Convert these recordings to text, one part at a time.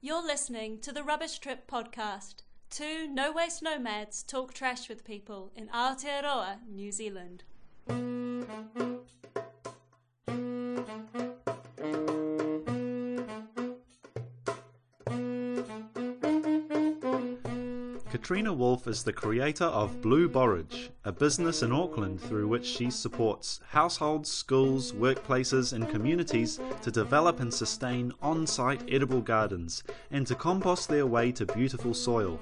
You're listening to the Rubbish Trip podcast. Two no waste nomads talk trash with people in Aotearoa, New Zealand. Katrina Wolff is the creator of Blue Borage, a business in Auckland through which she supports households, schools, workplaces, and communities to develop and sustain on site edible gardens and to compost their way to beautiful soil.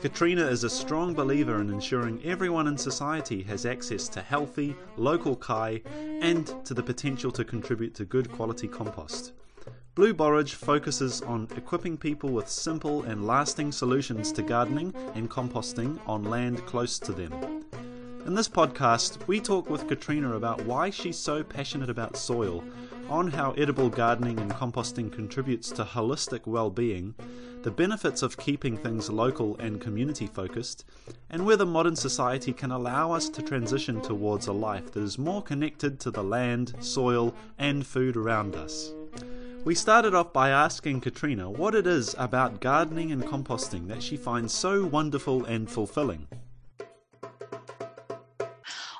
Katrina is a strong believer in ensuring everyone in society has access to healthy, local kai and to the potential to contribute to good quality compost. Blue Borage focuses on equipping people with simple and lasting solutions to gardening and composting on land close to them. In this podcast, we talk with Katrina about why she's so passionate about soil, on how edible gardening and composting contributes to holistic well-being, the benefits of keeping things local and community focused, and whether modern society can allow us to transition towards a life that is more connected to the land, soil, and food around us. We started off by asking Katrina what it is about gardening and composting that she finds so wonderful and fulfilling.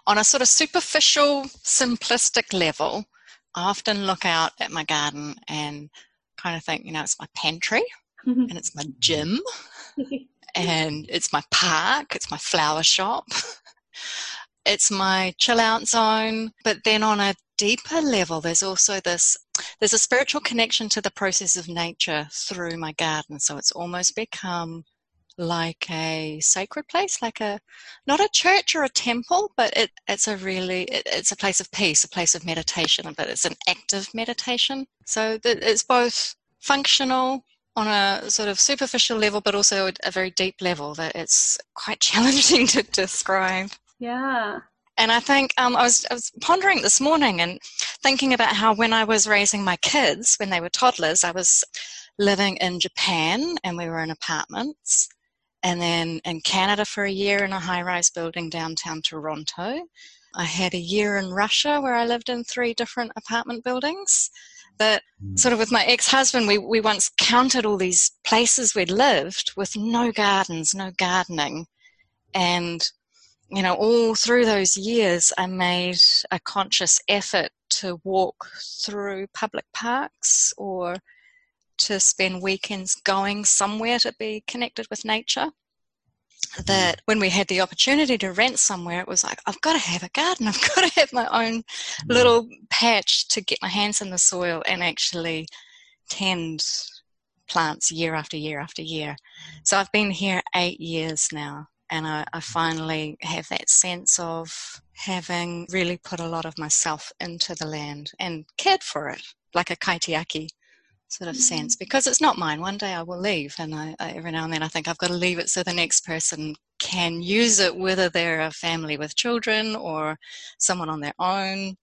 On a sort of superficial, simplistic level, I often look out at my garden and kind of think, you know, it's my pantry and it's my gym and it's my park, it's my flower shop, it's my chill out zone. But then on a deeper level, there's also this there's a spiritual connection to the process of nature through my garden. So it's almost become like a sacred place, like a not a church or a temple, but it, it's a really it, it's a place of peace, a place of meditation, but it's an active meditation. So it's both functional on a sort of superficial level, but also a very deep level that it's quite challenging to describe. Yeah. And I think um, I, was, I was pondering this morning and thinking about how when I was raising my kids, when they were toddlers, I was living in Japan and we were in apartments, and then in Canada for a year in a high rise building downtown Toronto. I had a year in Russia where I lived in three different apartment buildings. But mm. sort of with my ex husband, we, we once counted all these places we'd lived with no gardens, no gardening. And you know, all through those years, I made a conscious effort to walk through public parks or to spend weekends going somewhere to be connected with nature. Mm. That when we had the opportunity to rent somewhere, it was like, I've got to have a garden. I've got to have my own mm. little patch to get my hands in the soil and actually tend plants year after year after year. So I've been here eight years now and I, I, finally have that sense of having really put a lot of myself into the land and cared for it, like a kaitiaki sort of mm-hmm. sense, because it's not mine. One day I will leave, and I, I, every now and then I think I've got to leave it so the next person can use it, whether they're a family with children or someone on their own.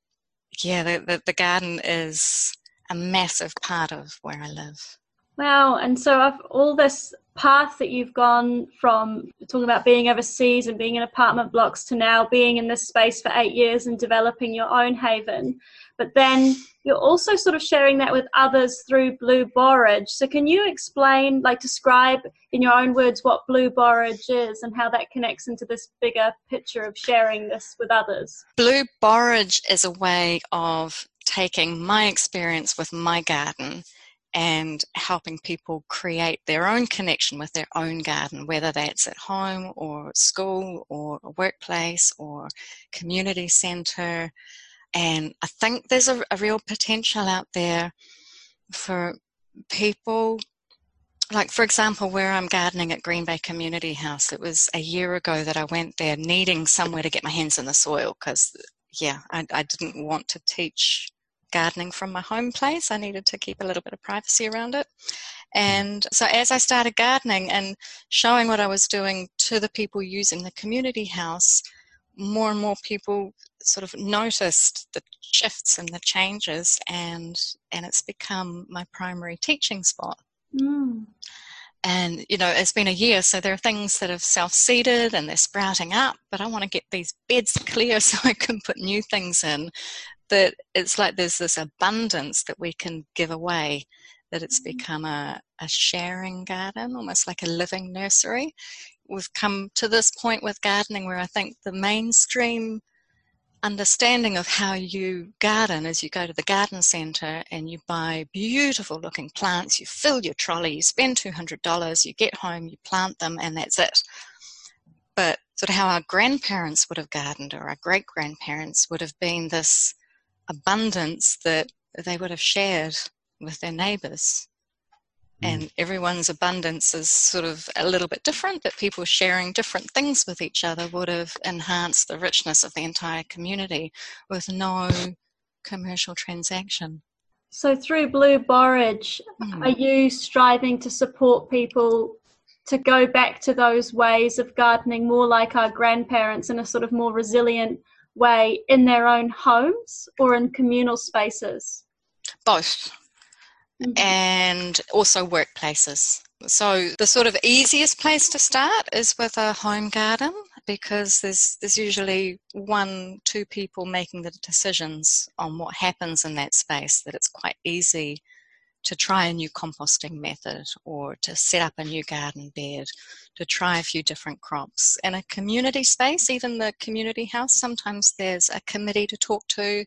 Yeah, the, the, the garden is a massive part of where I live. Wow. And so, of all this path that you've gone from talking about being overseas and being in apartment blocks to now being in this space for eight years and developing your own haven, but then you're also sort of sharing that with others through Blue Borage. So, can you explain, like, describe in your own words what Blue Borage is and how that connects into this bigger picture of sharing this with others? Blue Borage is a way of taking my experience with my garden and helping people create their own connection with their own garden, whether that's at home or school or a workplace or community centre. And I think there's a, a real potential out there for people like for example where i'm gardening at green bay community house it was a year ago that i went there needing somewhere to get my hands in the soil because yeah I, I, didn't want to teach gardening from my home place. I needed to keep a little bit of privacy around it. And so as I started gardening and showing what I was doing to the people using the community house, more and more people sort of noticed the shifts and the changes and and it's become my primary teaching spot. Mm. And you know, it's been a year, so there are things that have self-seeded and they're sprouting up, but I want to get these beds clear so I can put new things in that it's like there's this abundance that we can give away that it's mm-hmm. become a, a sharing garden, almost like a living nursery. We've come to this point with gardening where I think the mainstream understanding of how you garden is you go to the garden centre and you buy beautiful looking plants, you fill your trolley, you spend $200, you get home, you plant them, and that's it. But sort of how our grandparents would have gardened or our great grandparents would have been this abundance that they would have shared with their neighbors. Mm. And everyone's abundance is sort of a little bit different, but people sharing different things with each other would have enhanced the richness of the entire community with no commercial transaction. So, through Blue Borage, mm. are you striving to support people to go back to those ways of gardening more like our grandparents in a sort of more resilient way in their own homes or in communal spaces? Both. Mm-hmm. And also workplaces. So the sort of easiest place to start is with a home garden because there's there's usually one two people making the decisions on what happens in that space that it's quite easy to try a new composting method or to set up a new garden bed, to try a few different crops. In a community space, even the community house, sometimes there's a committee to talk to,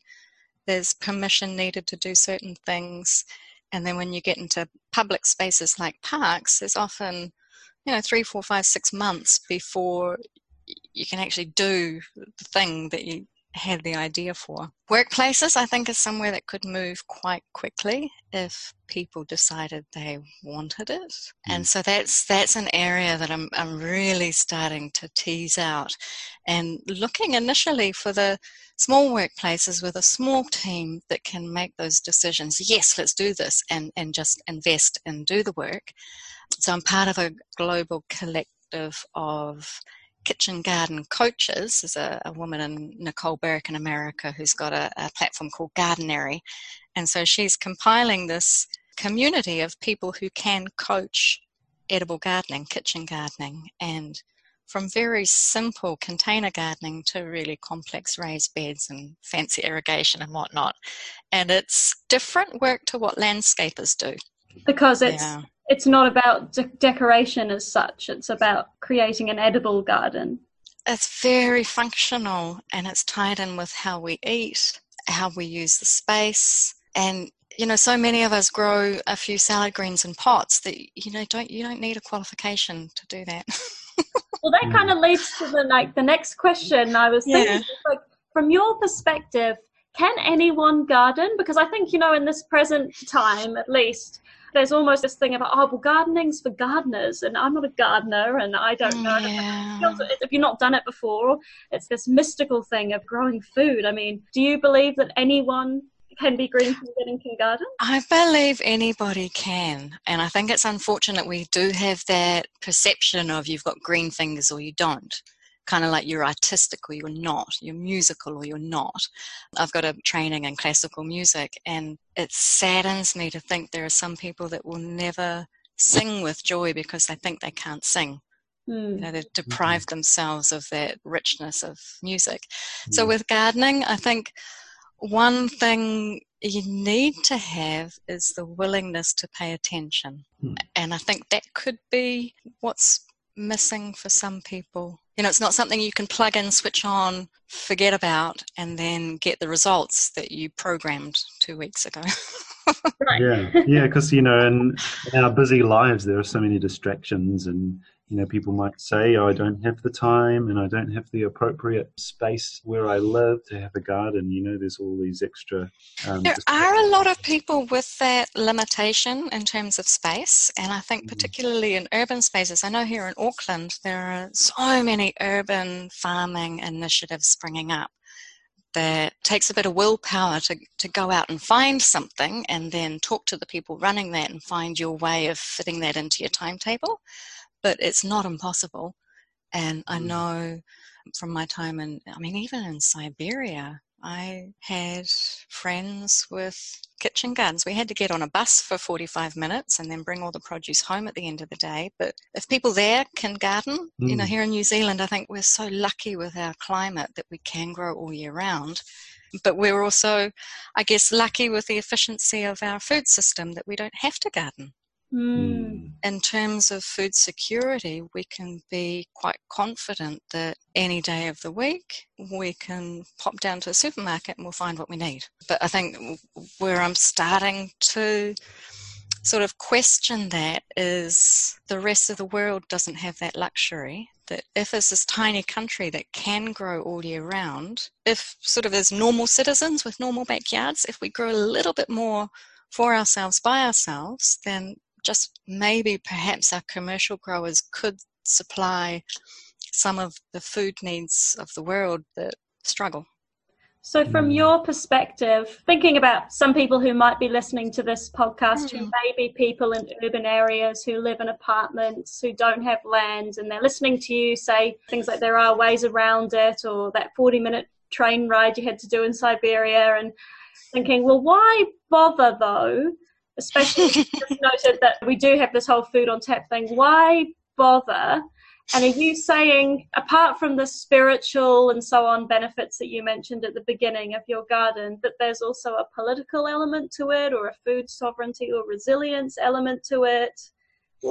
there's permission needed to do certain things. And then when you get into public spaces like parks, there's often, you know, three, four, five, six months before you can actually do the thing that you had the idea for. Workplaces, I think, is somewhere that could move quite quickly if people decided they wanted it. Mm. And so that's that's an area that I'm I'm really starting to tease out and looking initially for the small workplaces with a small team that can make those decisions. Yes, let's do this and, and just invest and do the work. So I'm part of a global collective of kitchen garden coaches. There's a, a woman in nicole berwick in america who's got a, a platform called Gardenary. and so she's compiling this community of people who can coach edible gardening kitchen gardening and from very simple container gardening to really complex raised beds and fancy irrigation and whatnot. And it's different work to what landscapers do because it's yeah. it's not about de- decoration as such it's about creating an edible garden. It's very functional and it's tied in with how we eat how we use the space and you know so many of us grow a few salad greens in pots that you know don't you don't need a qualification to do that. Well that kind of mm. leads to the like the next question i was thinking yeah. like from your perspective can anyone garden? Because i think you know in this present time at least there's almost this thing about oh well gardening's for gardeners and i'm not a gardener and i don't know yeah. if you've not done it before it's this mystical thing of growing food i mean do you believe that anyone can be green fingered and can garden? I believe anybody can. And I think it's unfortunate we do have that perception of you've got green fingers or you don't kind of like you're artistic or you're not, you're musical or you're not. I've got a training in classical music, and it saddens me to think there are some people that will never sing with joy because they think they can't sing. Mm. You know, they've deprived mm-hmm. themselves of that richness of music. Mm. So, with gardening, I think one thing you need to have is the willingness to pay attention. Mm. And I think that could be what's missing for some people. You know, it's not something you can plug in, switch on, forget about, and then get the results that you programmed two weeks ago. yeah, yeah, because you know, in, in our busy lives, there are so many distractions, and you know, people might say, oh, I don't have the time and I don't have the appropriate space where I live to have a garden. You know, there's all these extra. Um, there are a lot of people with that limitation in terms of space. And I think, mm. particularly in urban spaces, I know here in Auckland, there are so many urban farming initiatives springing up that takes a bit of willpower to, to go out and find something and then talk to the people running that and find your way of fitting that into your timetable but it's not impossible. And I mm. know from my time in, I mean, even in Siberia, I had friends with kitchen gardens. We had to get on a bus for 45 minutes and then bring all the produce home at the end of the day. But if people there can garden, mm. you know, mm. here in New Zealand, I think we're so lucky with our climate that we can grow all year round. But we're also, I guess, lucky with the efficiency of our food system that we don't have to garden. Mm. In terms of food security, we can be quite confident that any day of the week we can pop down to a supermarket and we'll find what we need. But I think where I'm starting to sort of question that is the rest of the world doesn't have that luxury. That if it's this tiny country that can grow all year round, if sort of as normal citizens with normal backyards, if we grow a little bit more for ourselves by ourselves, then just maybe perhaps our commercial growers could supply some of the food needs of the world that struggle. So, from mm. your perspective, thinking about some people who might be listening to this podcast mm. who may be people in urban areas who live in apartments, who don't have land, and they're listening to you say things like there are ways around it, or that 40 minute train ride you had to do in Siberia, and thinking, well, why bother though? Especially just noted that we do have this whole food on tap thing. Why bother? And are you saying, apart from the spiritual and so on benefits that you mentioned at the beginning of your garden, that there's also a political element to it, or a food sovereignty or resilience element to it?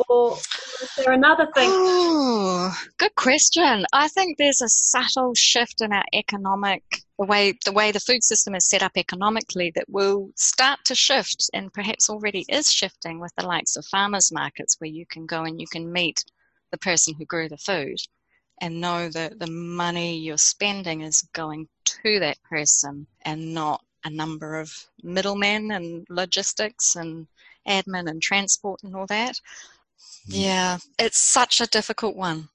Or is there another thing? Oh, good question. I think there's a subtle shift in our economic the way the way the food system is set up economically that will start to shift and perhaps already is shifting with the likes of farmers markets where you can go and you can meet the person who grew the food and know that the money you're spending is going to that person and not a number of middlemen and logistics and admin and transport and all that. Mm. Yeah, it's such a difficult one.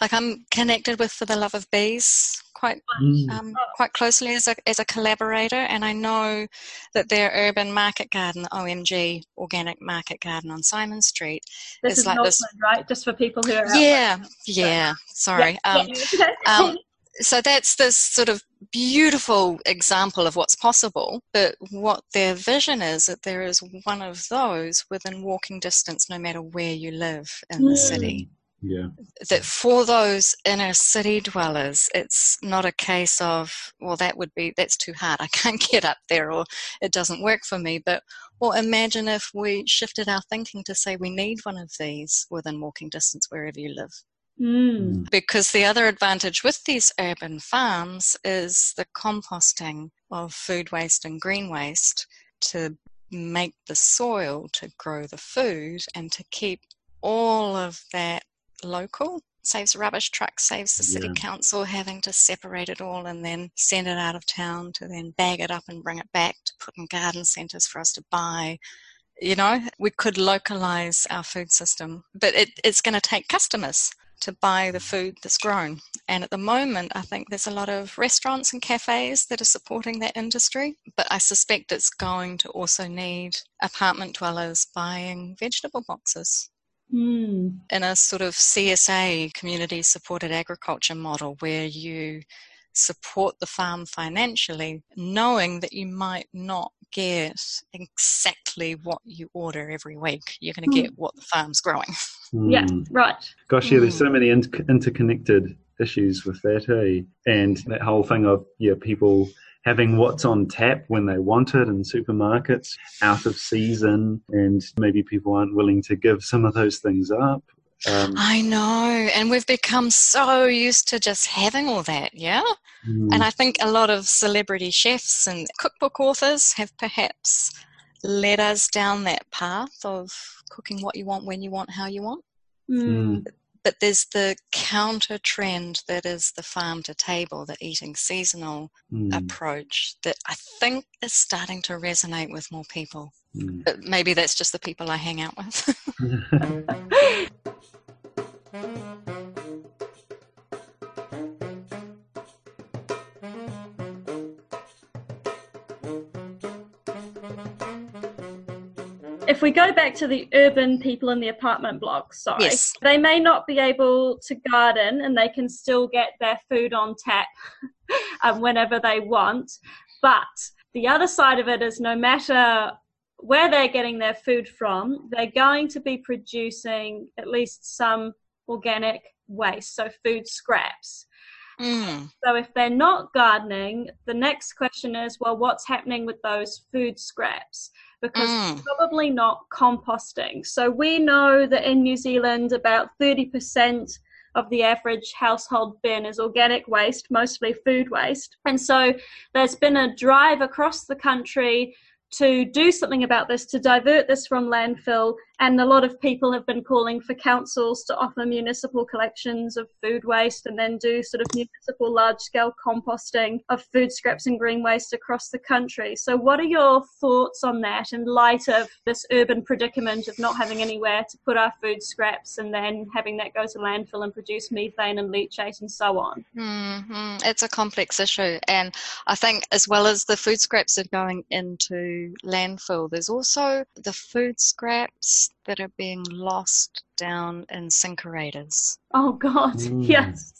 Like I'm connected with For the Love of Bees quite mm. um, quite closely as a as a collaborator, and I know that their urban market garden, OMG Organic Market Garden on Symonds Street, this is, is like Northland, this, right? Just for people who are yeah, yeah. Sorry. Yeah. Um, um, so that's this sort of beautiful example of what's possible. But what their vision is that there is one of those within walking distance, no matter where you live in mm. the city. Yeah. That for those inner city dwellers, it's not a case of, well, that would be, that's too hard. I can't get up there or it doesn't work for me. But, well, imagine if we shifted our thinking to say we need one of these within walking distance wherever you live. Mm. Because the other advantage with these urban farms is the composting of food waste and green waste to make the soil to grow the food and to keep all of that local saves rubbish trucks, saves the city yeah. council having to separate it all and then send it out of town to then bag it up and bring it back to put in garden centres for us to buy. You know, we could localize our food system, but it, it's going to take customers to buy the food that's grown. And at the moment, I think there's a lot of restaurants and cafes that are supporting that industry, but I suspect it's going to also need apartment dwellers buying vegetable boxes mm. in a sort of CSA, community supported agriculture model, where you support the farm financially, knowing that you might not get exactly what you order every week. You're going to mm. get what the farm's growing. Mm. Yeah, right. Gosh, yeah, there's so many in- interconnected issues with that, eh? And that whole thing of yeah, people having what's on tap when they want it in supermarkets out of season, and maybe people aren't willing to give some of those things up. Um, I know, and we've become so used to just having all that, yeah? Mm. And I think a lot of celebrity chefs and cookbook authors have perhaps led us down that path of cooking what you want, when you want, how you want. Mm but there's the counter trend that is the farm to table, the eating seasonal mm. approach that I think is starting to resonate with more people. Mm. But maybe that's just the people I hang out with. if we go back to the urban people in the apartment blocks, sorry, Yes. they may not be able to garden and they can still get their food on tap um, whenever they want. But the other side of it is no matter where they're getting their food from, they're going to be producing at least some organic waste, so food scraps. Mm. So if they're not gardening, the next question is, well, what's happening with those food scraps? Because Mm. probably not composting. So we know that in New Zealand, about 30% of the average household bin is organic waste, mostly food waste. And so there's been a drive across the country to do something about this, to divert this from landfill. And a lot of people have been calling for councils to offer municipal collections of food waste and then do sort of municipal large scale composting of food scraps and green waste across the country. So, what are your thoughts on that in light of this urban predicament of not having anywhere to put our food scraps and then having that go to landfill and produce methane and leachate and so on? hmm It's a complex issue, and I think as well as the food scraps are going into landfill, there's also the food scraps that are being lost down in sinkerators. Oh, God, Mm. yes.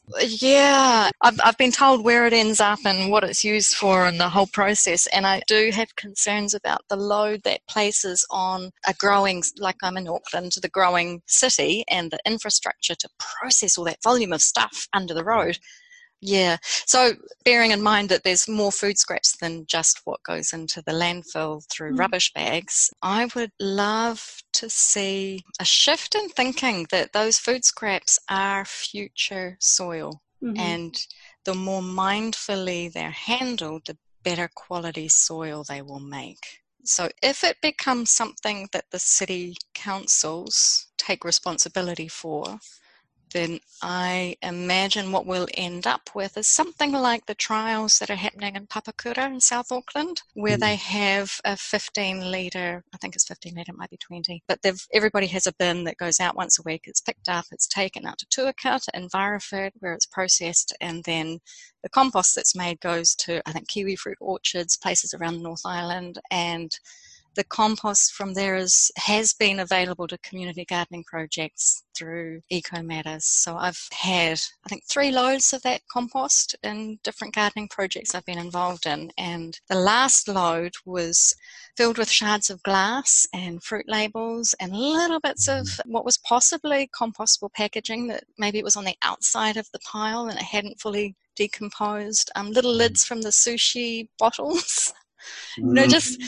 Yeah, I've, I've been told where it ends up and what it's used for and the whole process. And I do have concerns about the load that places on a growing, like I'm in Auckland, the growing city and the infrastructure to process all that volume of stuff under the road. Yeah, so bearing in mind that there's more food scraps than just what goes into the landfill through Mm. rubbish bags, I would love to see a shift in thinking that those food scraps are future soil Mhm. and the more mindfully they're handled, the better quality soil they will make. So, if it becomes something that the city councils take responsibility for, then I imagine what we'll end up with is something like the trials that are happening in Papakura in South Auckland, where Mm. they have a 15 litre, I think it's 15 litre, it might be 20, but they've, everybody has a bin that goes out once a week. It's picked up, it's taken out to Tuakau, to Envirofert, where it's processed, and then the compost that's made goes to, I think, kiwi fruit orchards, places around North Island, and the compost from there is has been available to community gardening projects through EcoMatters. So I've had I think three loads of that compost in different gardening projects I've been involved in, and the last load was filled with shards of glass and fruit labels and little bits of what was possibly compostable packaging that maybe it was on the outside of the pile and it hadn't fully decomposed. Um, little lids from the sushi bottles. No, Mm. just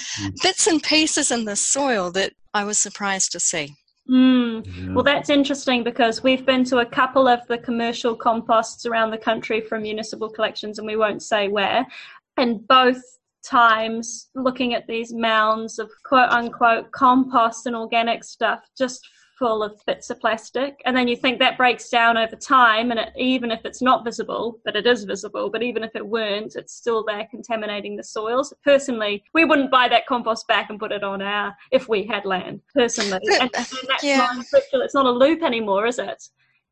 bits and pieces in the soil that I was surprised to see. Mm. Yeah. Well, that's interesting because we've been to a couple of the commercial composts around the country from municipal collections, and we won't say where. And both times, looking at these mounds of quote unquote compost and organic stuff, just full of bits of plastic. And then you think that breaks down over time, and it, even if it's not visible, but it is visible, but even if it weren't, it's still there contaminating the soils. Personally, we wouldn't buy that compost back and put it on our if we had land. Personally, and, and that's uh, Yeah. non-circular. It's not a loop anymore, is it?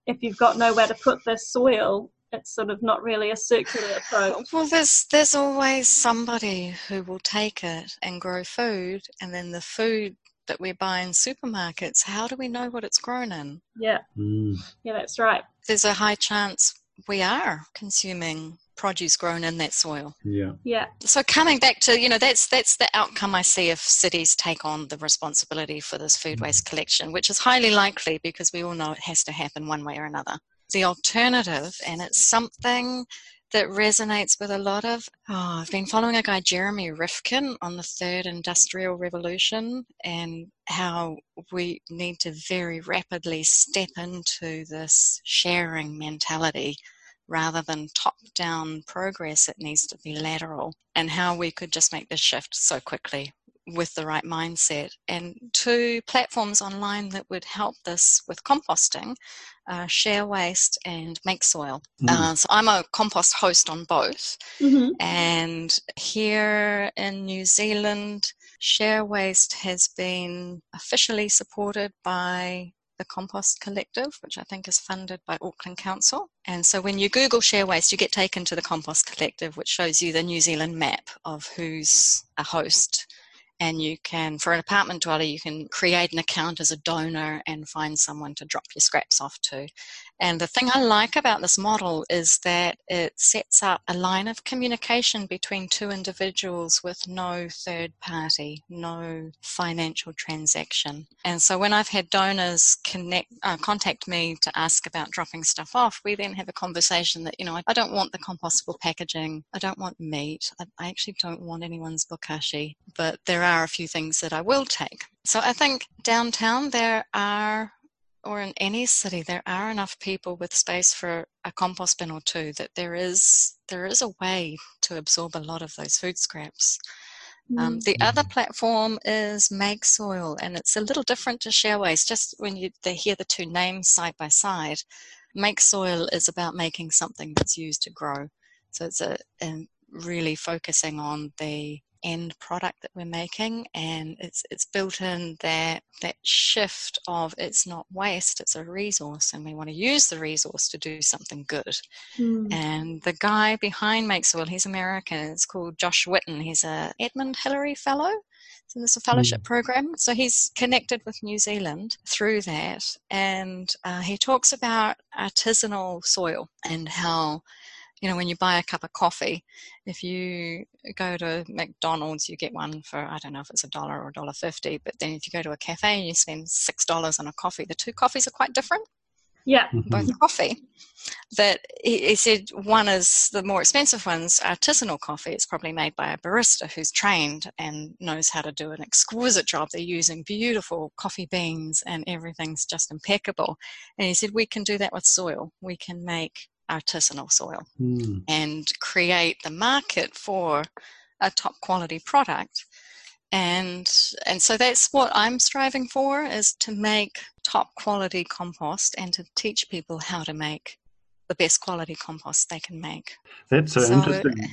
If you've got nowhere to put this soil, it's sort of not really a circular approach. Well, there's there's always somebody who will take it and grow food, and then the food that we buy in supermarkets, how do we know what it's grown in? Yeah, Mm. yeah, that's right. There's a high chance we are consuming produce grown in that soil. Yeah. Yeah, So coming back to, you know, that's that's the outcome I see if cities take on the responsibility for this food waste collection, which is highly likely because we all know it has to happen one way or another. The alternative, and it's something that resonates with a lot of oh, I've been following a guy, Jeremy Rifkin, on the third industrial revolution and how we need to very rapidly step into this sharing mentality rather than top down progress, it needs to be lateral, and how we could just make this shift so quickly with the right mindset. And two platforms online that would help this with composting uh, ShareWaste and MakeSoil. Mm. Uh, so I'm a compost host on both. hmm And here in New Zealand, ShareWaste has been officially supported by the Compost Collective, which I think is funded by Auckland Council. And so when you Google ShareWaste, you get taken to the Compost Collective, which shows you the New Zealand map of who's a host. And you can for an apartment dweller you can create an account as a donor and find someone to drop your scraps off to and the thing I like about this model is that it sets up a line of communication between two individuals with no third party, no financial transaction. And so when I've had donors connect, uh, contact me to ask about dropping stuff off, we then have a conversation that, you know, I don't want the compostable packaging. I don't want meat. I, I actually don't want anyone's bokashi, but there are a few things that I will take. So I think downtown there are or in any city there are enough people with space for a compost bin or two that there is there is a way to absorb a lot of those food scraps um, mm. the other platform is MakeSoil, and it's a little different to ShareWaste. Just when you they hear the two names side by side, MakeSoil is about making something that's used to grow. So it's a, a really focusing on the end product that we're making and it's it's built in that that shift of it's not waste it's a resource and we want to use the resource to do something good mm. and the guy behind MakeSoil he's american it's called josh witten he's a edmund hillary fellow in this fellowship mm. program. So he's connected with New Zealand through that, and uh, he talks about artisanal soil and how you know, when you buy a cup of coffee, if you go to McDonald's, you get one for I don't know if it's a dollar or a dollar fifty. But then if you go to a cafe and you spend six dollars on a coffee, the two coffees are quite different. Yeah, both mm-hmm. coffee. That he, he, said one is the more expensive one's artisanal coffee. It's probably made by a barista who's trained and knows how to do an exquisite job. They're using beautiful coffee beans and everything's just impeccable. And he said we can do that with soil. We can make artisanal soil mm. and create the market for a top quality product. And and so that's what i'm striving for is to make top quality compost and to teach people how to make the best quality compost they can make. That's so, so interesting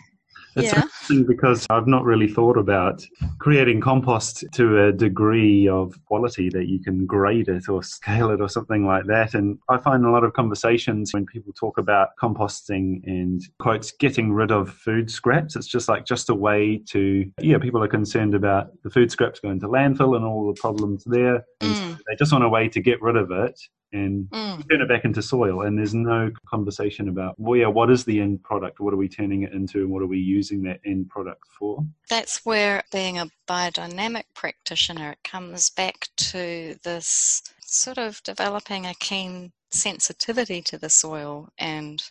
it's yeah. interesting because I've not really thought about creating compost to a degree of quality that you can grade it or scale it or something like that. And I find a lot of conversations when people talk about composting and quotes getting rid of food scraps, it's just like just a way to, yeah, people are concerned about the food scraps going to landfill and all the problems there. Mm. they just want a way to get rid of it and mm. turn it back into soil. And there's no conversation about, well, yeah, what is the end product? What are we turning it into? And what are we using that end product for? That's where being a biodynamic practitioner, it comes back to this sort of developing a keen sensitivity to the soil and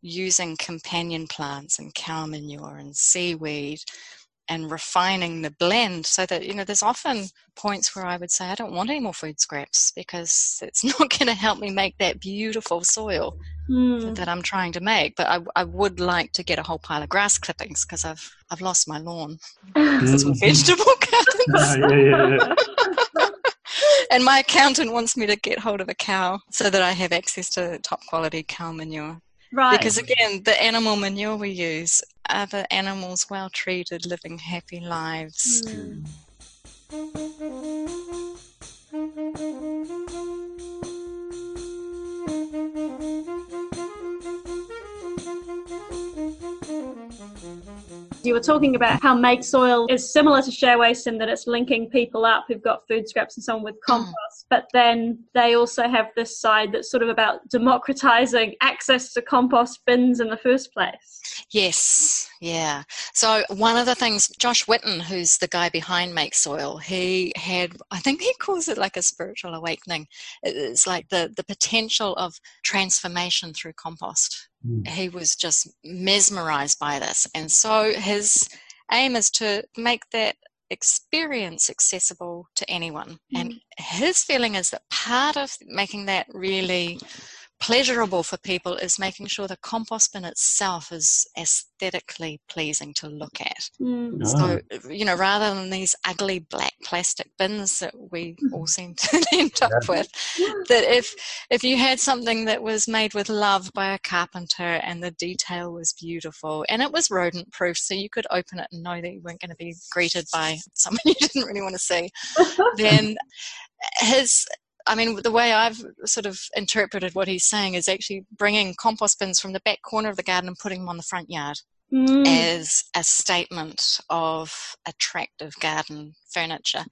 using companion plants and cow manure and seaweed and refining the blend so that you know there's often points where i would say i don't want any more food scraps because it's not going to help me make that beautiful soil mm. that i'm trying to make but I, I, would like to get a whole pile of grass clippings because i've i've lost my lawn it's all vegetable cuttings yeah, yeah, yeah. and my accountant wants me to get hold of a cow so that i have access to top quality cow manure Right. Because again, the animal manure we use the animals well treated, living happy lives. You were talking about how MakeSoil is similar to ShareWaste in that it's linking people up who've got food scraps and so on with mm. Compost, but then they also have this side that's sort of about democratizing access to compost bins in the first place. Yes, yeah. So one of the things, Josh Witten, who's the guy behind MakeSoil, he had, I think he calls it like a spiritual awakening. It's like the, the potential of transformation through compost. Mm. He was just mesmerized by this. And so his aim is to make that experience accessible to anyone. Mm. And his feeling is that part of making that really pleasurable for people is making sure the compost bin itself is aesthetically pleasing to look at. Mm. So, you know, rather than these ugly black plastic bins that we all seem to end up yeah. with, that if if you had something that was made with love by a carpenter and the detail was beautiful and it was rodent proof, so you could open it and know that you weren't going to be greeted by someone you didn't really want to see, then his I mean, the way I've sort of interpreted what he's saying is actually bringing compost bins from the back corner of the garden and putting them on the front yard. Mm. as a statement of attractive garden furniture.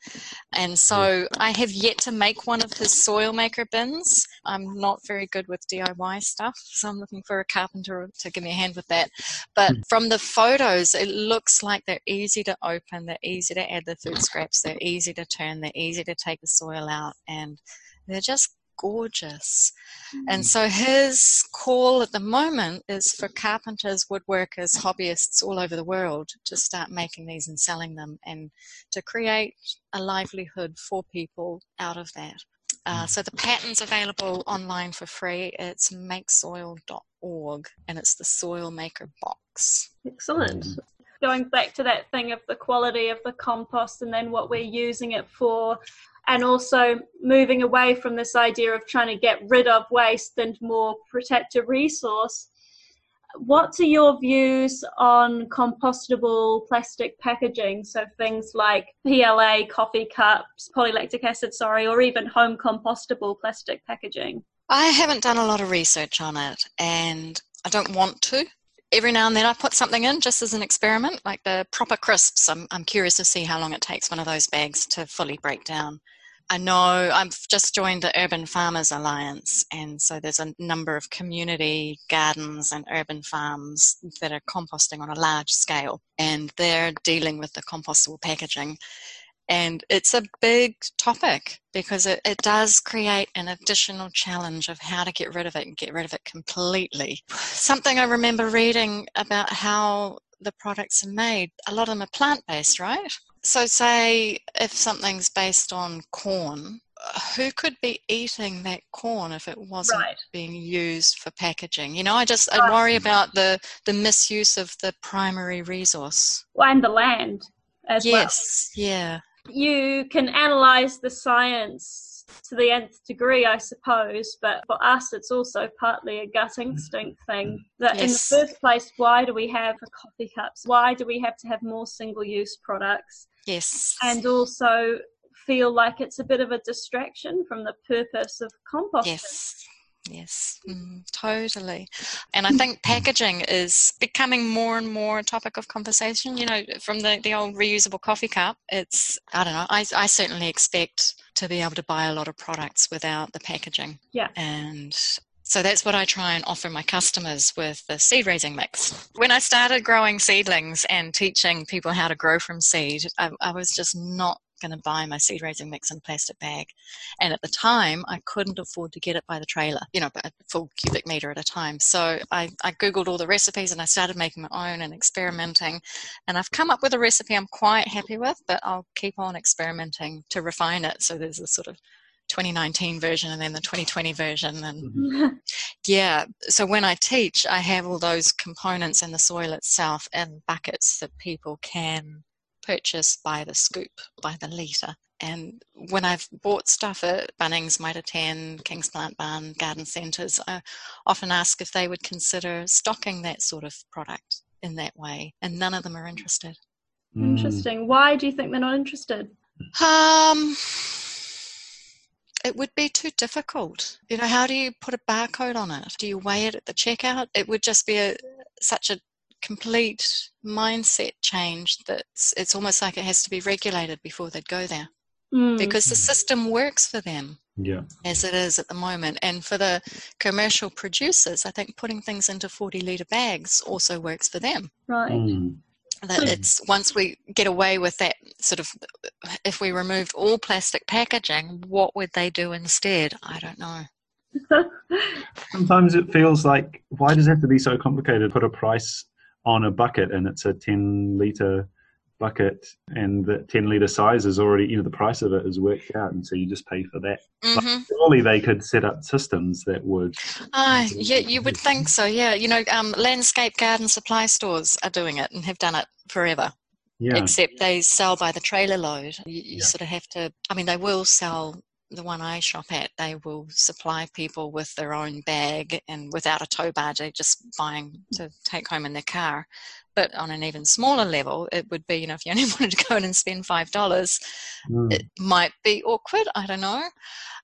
And so I have yet to make one of his soil maker bins. I'm not very good with DIY stuff, so I'm looking for a carpenter to give me a hand with that. But mm. from the photos, it looks like they're easy to open, they're easy to add the food scraps, they're easy to turn, they're easy to take the soil out, and they're just gorgeous. Mm. And so his call at the moment is for carpenters, woodworkers, hobbyists all over the world to start making these and selling them and to create a livelihood for people out of that. Uh, so the pattern's available online for free. It's makesoil.org and it's the Soil Maker box. Excellent. Going back to that thing of the quality of the compost and then what we're using it for, and also moving away from this idea of trying to get rid of waste and more protect a resource. What are your views on compostable plastic packaging? So things like PLA coffee cups, polylactic acid, sorry, or even home compostable plastic packaging? I haven't done a lot of research on it and I don't want to every now and then I put something in just as an experiment, like the proper crisps. I'm, I'm curious to see how long it takes one of those bags to fully break down. I know I've just joined the Urban Farmers Alliance, and so there's a number of community gardens and urban farms that are composting on a large scale, and they're dealing with the compostable packaging. And it's a big topic because it, it does create an additional challenge of how to get rid of it and get rid of it completely. Something I remember reading about how the products are made, a lot of them are plant based, right? So, say if something's based on corn, who could be eating that corn if it wasn't right. being used for packaging? You know, I just I worry about the the misuse of the primary resource and the land as yes, well. Yes, yeah. You can analyze the science to the nth degree, I suppose, but for us, it's also partly a gut instinct thing. That yes. in the first place, why do we have coffee cups? Why do we have to have more single use products? Yes. And also feel like it's a bit of a distraction from the purpose of composting. Yes. Yes, mm, totally. And I think packaging is becoming more and more a topic of conversation. You know, from the, the old reusable coffee cup, it's, I don't know, I, I certainly expect to be able to buy a lot of products without the packaging. Yeah. And so that's what I try and offer my customers with the seed raising mix. When I started growing seedlings and teaching people how to grow from seed, I, I was just not going to buy my seed raising mix in a plastic bag. And at the time, I couldn't afford to get it by the trailer, you know, a full cubic meter at a time. So I, I Googled all the recipes and I started making my own and experimenting. And I've come up with a recipe I'm quite happy with, but I'll keep on experimenting to refine it. So there's a sort of 2019 version and then the 2020 version and mm-hmm. yeah so when i teach i have all those components in the soil itself in buckets that people can purchase by the scoop by the litre and when I've bought stuff at Bunnings, Mitre 10, King's Plant Barn, garden centres, I often ask if they would consider stocking that sort of product in that way, and none of them are interested. Interesting. Why do you think they're not interested? Um, it would be too difficult. You know, how do you put a barcode on it? Do you weigh it at the checkout? It would just be a, such a complete mindset change that it's almost like it has to be regulated before they'd go there. Mm. Because the system works for them. Yeah. As it is at the moment. And for the commercial producers, I think putting things into 40 litre bags also works for them. Right. Mm that hmm. it's once we get away with that sort of if we removed all plastic packaging what would they do instead? I don't know. Sometimes it feels like why does it have to be so complicated put a price on a bucket and it's a 10 liter bucket and the 10 litre size is already, you know, the price of it is worked out. And so you just pay for that. Mm-hmm. surely they could set up systems that would. Uh, yeah, you would think so. Yeah. You know, um, landscape garden supply stores are doing it and have done it forever. Yeah. Except they sell by the trailer load. You, you yeah. sort of have to, I mean, they will sell the one I shop at, they will supply people with their own bag and without a tow bar, they're just buying to take home in their car. But on an even smaller level, it would be, you know, if you only wanted to go in and spend $5, mm. it might be awkward. I don't know.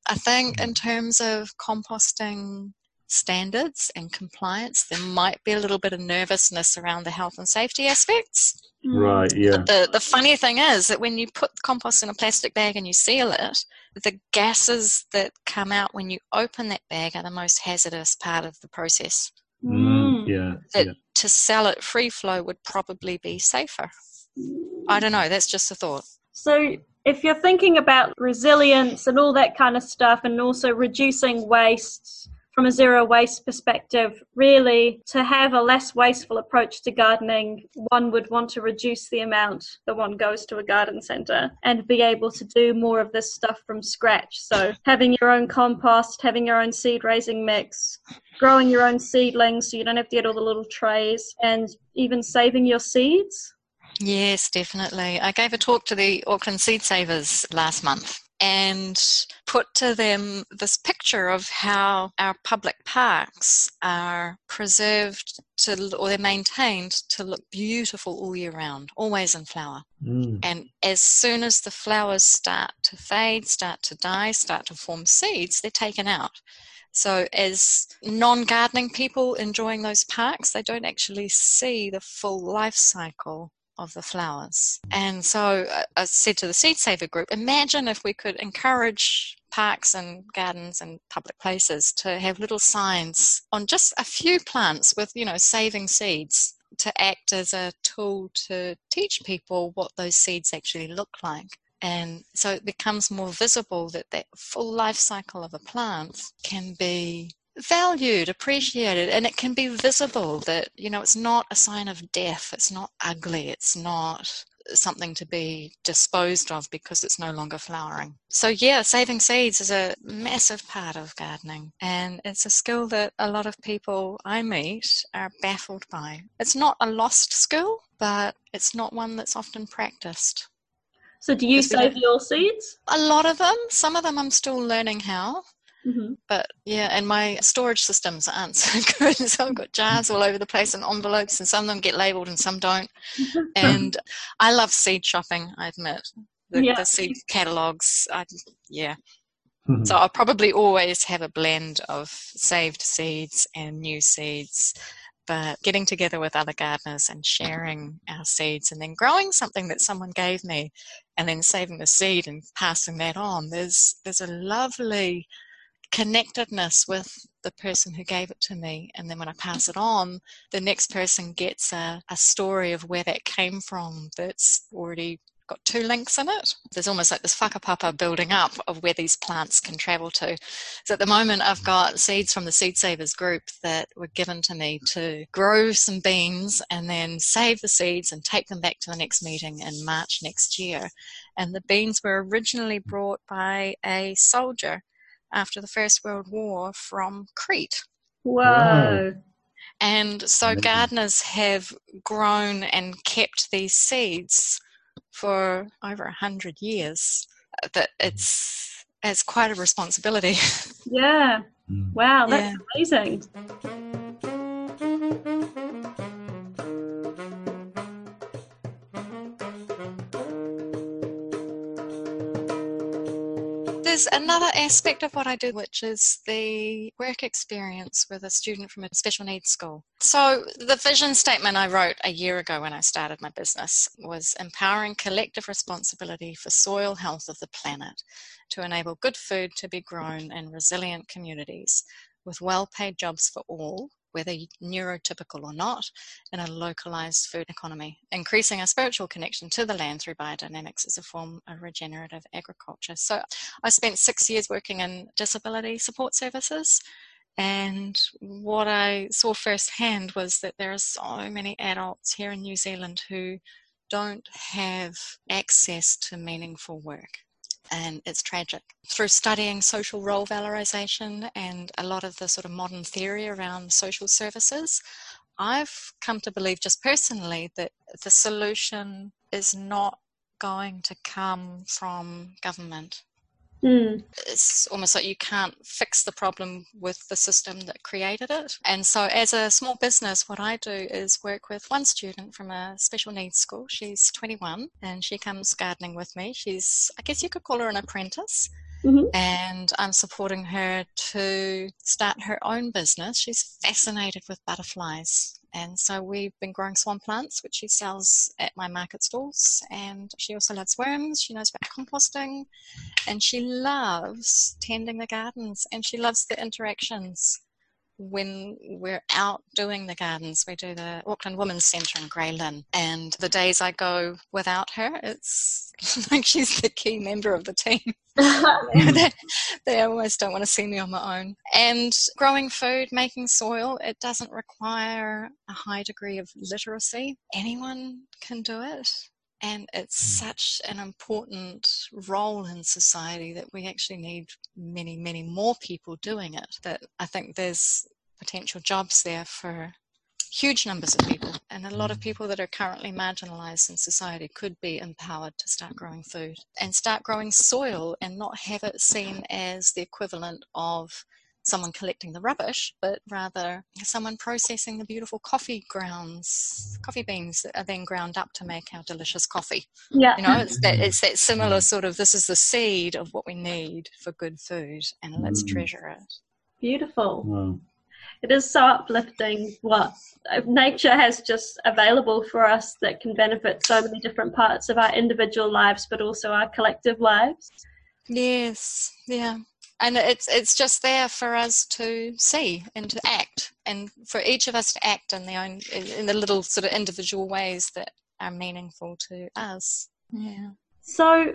I think in terms of composting standards and compliance, there might be a little bit of nervousness around the health and safety aspects. Mm. Right, yeah. But the, the funny thing is that when you put compost in a plastic bag and you seal it, the gases that come out when you open that bag are the most hazardous part of the process. Mm. Yeah, That yeah. to sell it free flow would probably be safer. I don't know, that's just a thought. So, if you're thinking about resilience and all that kind of stuff, and also reducing waste from a zero waste perspective, really to have a less wasteful approach to gardening, one would want to reduce the amount that one goes to a garden centre and be able to do more of this stuff from scratch. So, having your own compost, having your own seed raising mix, growing your own seedlings so you don't have to get all the little trays, and even saving your seeds. Yes, definitely. I gave a talk to the Auckland Seed Savers last month and put to them this picture of how our public parks are preserved to or they're maintained to look beautiful all year round, always in flower. Mm. And as soon as the flowers start to fade, start to die, start to form seeds, they're taken out. So, as non gardening people enjoying those parks, they don't actually see the full life cycle of the flowers. And so I- I said to the Seed Saver group, imagine if we could encourage parks and gardens and public places to have little signs on just a few plants with, you know, saving seeds to act as a tool to teach people what those seeds actually look like. And so it becomes more visible that that full life cycle of a plant can be valued, appreciated, and it can be visible that, you know, it's not a sign of death, it's not ugly, it's not something to be disposed of because it's no longer flowering. So, yeah, saving seeds is a massive part of gardening, and it's a skill that a lot of people I meet are baffled by. It's not a lost skill, but it's not one that's often practiced. So, do you save your seeds? A lot of them, some of them I'm still learning how. Hmm But yeah, and my storage systems aren't so good. So I've got jars all over the place and envelopes, and some of them get labeled and some don't. And I love seed shopping, I admit. The, Yeah. the seed catalogs, I, yeah. So I'll probably always have a blend of saved seeds and new seeds. But getting together with other gardeners and sharing our seeds and then growing something that someone gave me and then saving the seed and passing that on, there's there's a lovely connectedness with the person who gave it to me. And then when I pass it on, the next person gets a, a story of where that came from that's already got two links in it. There's almost like this whakapapa building up of where these plants can travel to. So at the moment, I've got seeds from the Seed Savers group that were given to me to grow some beans and then save the seeds and take them back to the next meeting in March next year. And the beans were originally brought by a soldier after the First World War from Crete. Whoa. And so Amazing. gardeners have grown and kept these seeds for over a hundred years. That it's it's quite a responsibility. Yeah. Mm. Wow, that's Yeah. amazing. There's another aspect of what I do, which is the work experience with a student from a special needs school. So, the vision statement I wrote a year ago when I started my business was empowering collective responsibility for soil health of the planet to enable good food to be grown in resilient communities with well paid jobs for all, whether neurotypical or not, in a localized food economy, increasing our spiritual connection to the land through biodynamics is a form of regenerative agriculture. So I spent six years working in disability support services. And what I saw firsthand was that there are so many adults here in New Zealand who don't have access to meaningful work. And it's tragic. Through studying social role valorization and a lot of the sort of modern theory around social services, I've come to believe just personally that the solution is not going to come from government. Mm. It's almost like you can't fix the problem with the system that created it. And so, as a small business, what I do is work with one student from a special needs school. She's 21 and she comes gardening with me. She's, I guess you could call her an apprentice. Mm-hmm. And I'm supporting her to start her own business. She's fascinated with butterflies. And so we've been growing swan plants, which she sells at my market stalls. And she also loves worms. She knows about composting. And she loves tending the gardens and she loves the interactions when we're out doing the gardens, we do the Auckland Women's Centre in Grey Lynn. And the days I go without her, it's like she's the key member of the team. they, they almost don't want to see me on my own. And growing food, making soil, it doesn't require a high degree of literacy. Anyone can do it. And it's hmm. such an important role in society that we actually need many, many more people doing it. That I think there's potential jobs there for huge numbers of people. And a lot of hmm. people that are currently marginalized in society could be empowered to start growing food and start growing soil and not have it seen as the equivalent of someone collecting the rubbish, but rather someone processing the beautiful coffee grounds, coffee beans that are then ground up to make our delicious coffee. Yeah. You know, it's that, mm-hmm. it's that mm-hmm. similar sort of this is the seed of what we need for good food, and let's mm. treasure it. Beautiful. Wow. It is so uplifting what uh, nature has just available for us that can benefit so many different parts of our individual lives, but also our collective lives. Yes, yeah and it's it's just there for us to see and to act and for each of us to act in the own in the little sort of individual ways that are meaningful to us. Yeah. So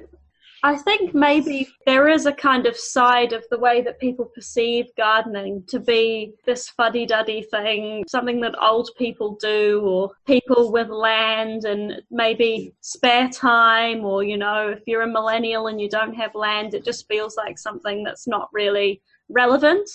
I think maybe there is a kind of side of the way that people perceive gardening to be this fuddy duddy thing, something that old people do, or people with land and maybe spare time, or, you know, if you're a millennial and you don't have land, it just feels like something that's not really relevant.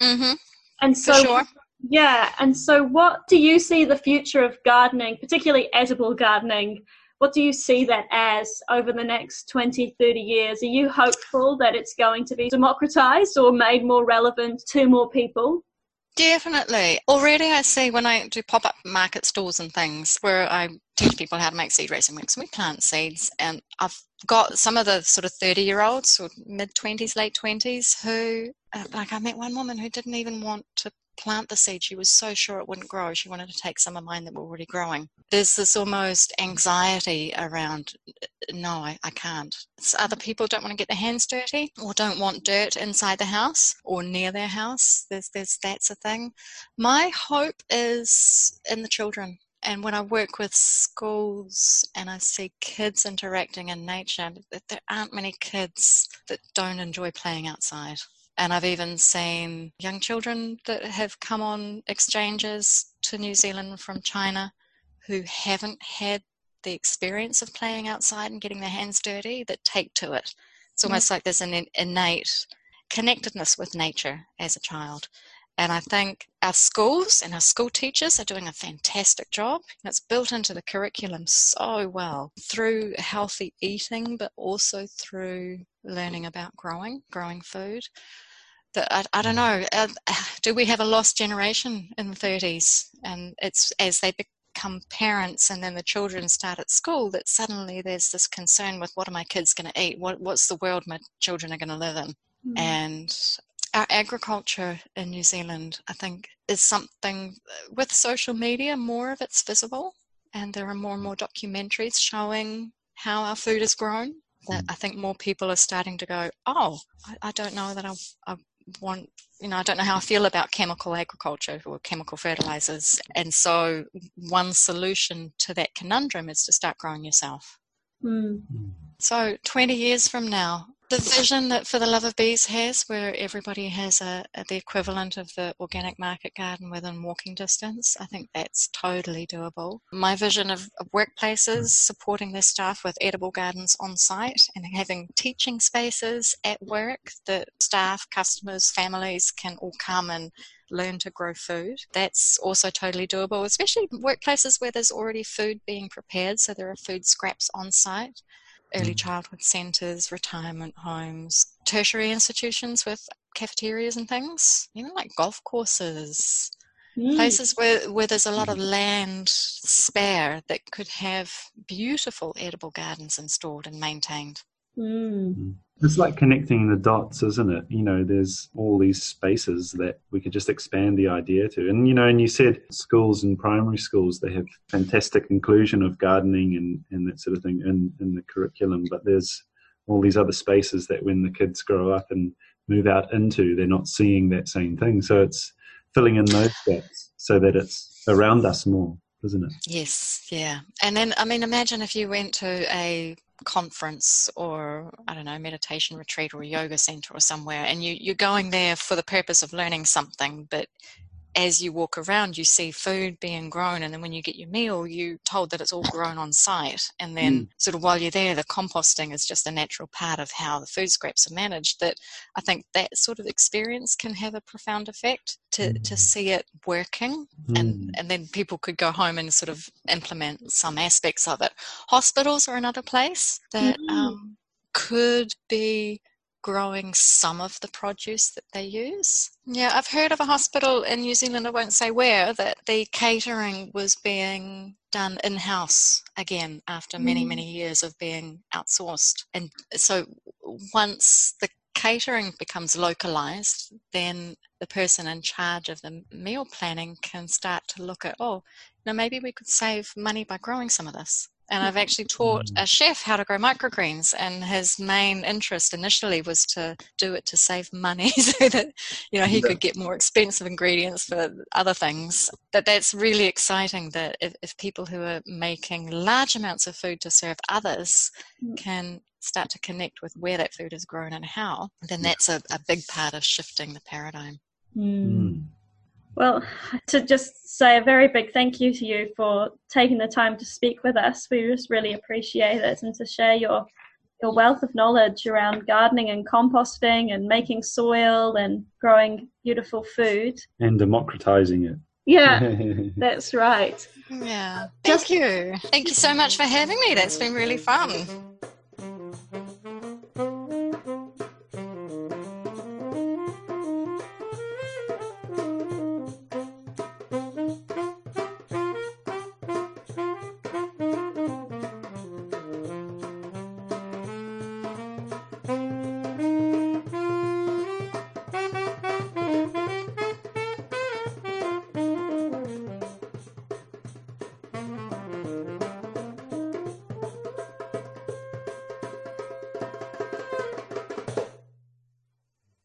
Mm-hmm. And so, sure. yeah. And so, what do you see the future of gardening, particularly edible gardening? What do you see that as over the next 20, 30 years? Are you hopeful that it's going to be democratized or made more relevant to more people? Definitely. Already, I see when I do pop up market stores and things where I teach people how to make seed raising mix. And we plant seeds, and I've got some of the sort of 30 year olds or mid 20s, late 20s who, uh, like, I met one woman who didn't even want to plant the seed. She was so sure it wouldn't grow. She wanted to take some of mine that were already growing. There's this almost anxiety around, no, I, I can't. other people don't want to get their hands dirty or don't want dirt inside the house or near their house. There's, there's, that's a thing. My hope is in the children. And when I work with schools and I see kids interacting in nature, there aren't many kids that don't enjoy playing outside. And I've even seen young children that have come on exchanges to New Zealand from China who haven't had the experience of playing outside and getting their hands dirty that take to it. It's mm. almost like there's an innate connectedness with nature as a child. And I think our schools and our school teachers are doing a fantastic job. It's built into the curriculum so well through healthy eating, but also through learning about growing, growing food that I, I, don't know. Uh, do we have a lost generation in the 30s? And it's as they become parents and then the children start at school that suddenly there's this concern with what are my kids going to eat? What, what's the world my children are going to live in? Mm. And our agriculture in New Zealand, I think, is something uh, with social media, more of it's visible. And there are more and more documentaries showing how our food is grown that mm. I think more people are starting to go, oh, I, I don't know that I, I, want you know i don't know how i feel about chemical agriculture or chemical fertilizers and so one solution to that conundrum is to start growing yourself mm. so 20 years from now the vision that For the Love of Bees has, where everybody has a, a, the equivalent of the organic market garden within walking distance, I think that's totally doable. My vision of, of workplaces hmm. supporting their staff with edible gardens on site and having teaching spaces at work that staff, customers, families can all come and learn to grow food. That's also totally doable, especially workplaces where there's already food being prepared, so there are food scraps on site early mm. childhood centres, retirement homes, tertiary institutions with cafeterias and things, you know, like golf courses, mm. places where, where there's a lot of land spare that could have beautiful edible gardens installed and maintained. Mm. It's like connecting the dots, isn't it? You know, there's all these spaces that we could just expand the idea to. And, you know, and you said schools and primary schools, they have fantastic inclusion of gardening and, and that sort of thing in, in the curriculum. But there's all these other spaces that when the kids grow up and move out into, they're not seeing that same thing. So it's filling in those gaps so that it's around us more, isn't it? Yes, yeah. And then, I mean, imagine if you went to a conference or I don't know meditation retreat or a yoga center or somewhere and you you're going there for the purpose of learning something but as you walk around, you see food being grown, and then when you get your meal, you're told that it's all grown on site. And then, mm. sort of while you're there, the composting is just a natural part of how the food scraps are managed. That I think that sort of experience can have a profound effect to mm. to see it working, mm. and and then people could go home and sort of implement some aspects of it. Hospitals are another place that mm. um, could be growing some of the produce that they use. Yeah, I've heard of a hospital in New Zealand, I won't say where, that the catering was being done in house again after many, mm. many years of being outsourced. And so once the catering becomes localized, then the person in charge of the meal planning can start to look at, oh, now maybe we could save money by growing some of this and I've actually taught a chef how to grow microgreens. And his main interest initially was to do it to save money, so that you know he could get more expensive ingredients for other things. But that's really exciting. That if, if people who are making large amounts of food to serve others mm. can start to connect with where that food is grown and how, then that's a, a big part of shifting the paradigm. Mm. Well, to just say a very big thank you to you for taking the time to speak with us. We just really appreciate it and to share your your wealth of knowledge around gardening and composting and making soil and growing beautiful food and democratizing it. Yeah, that's right. Yeah. Thank you. Thank you so much for having me. That's been really fun.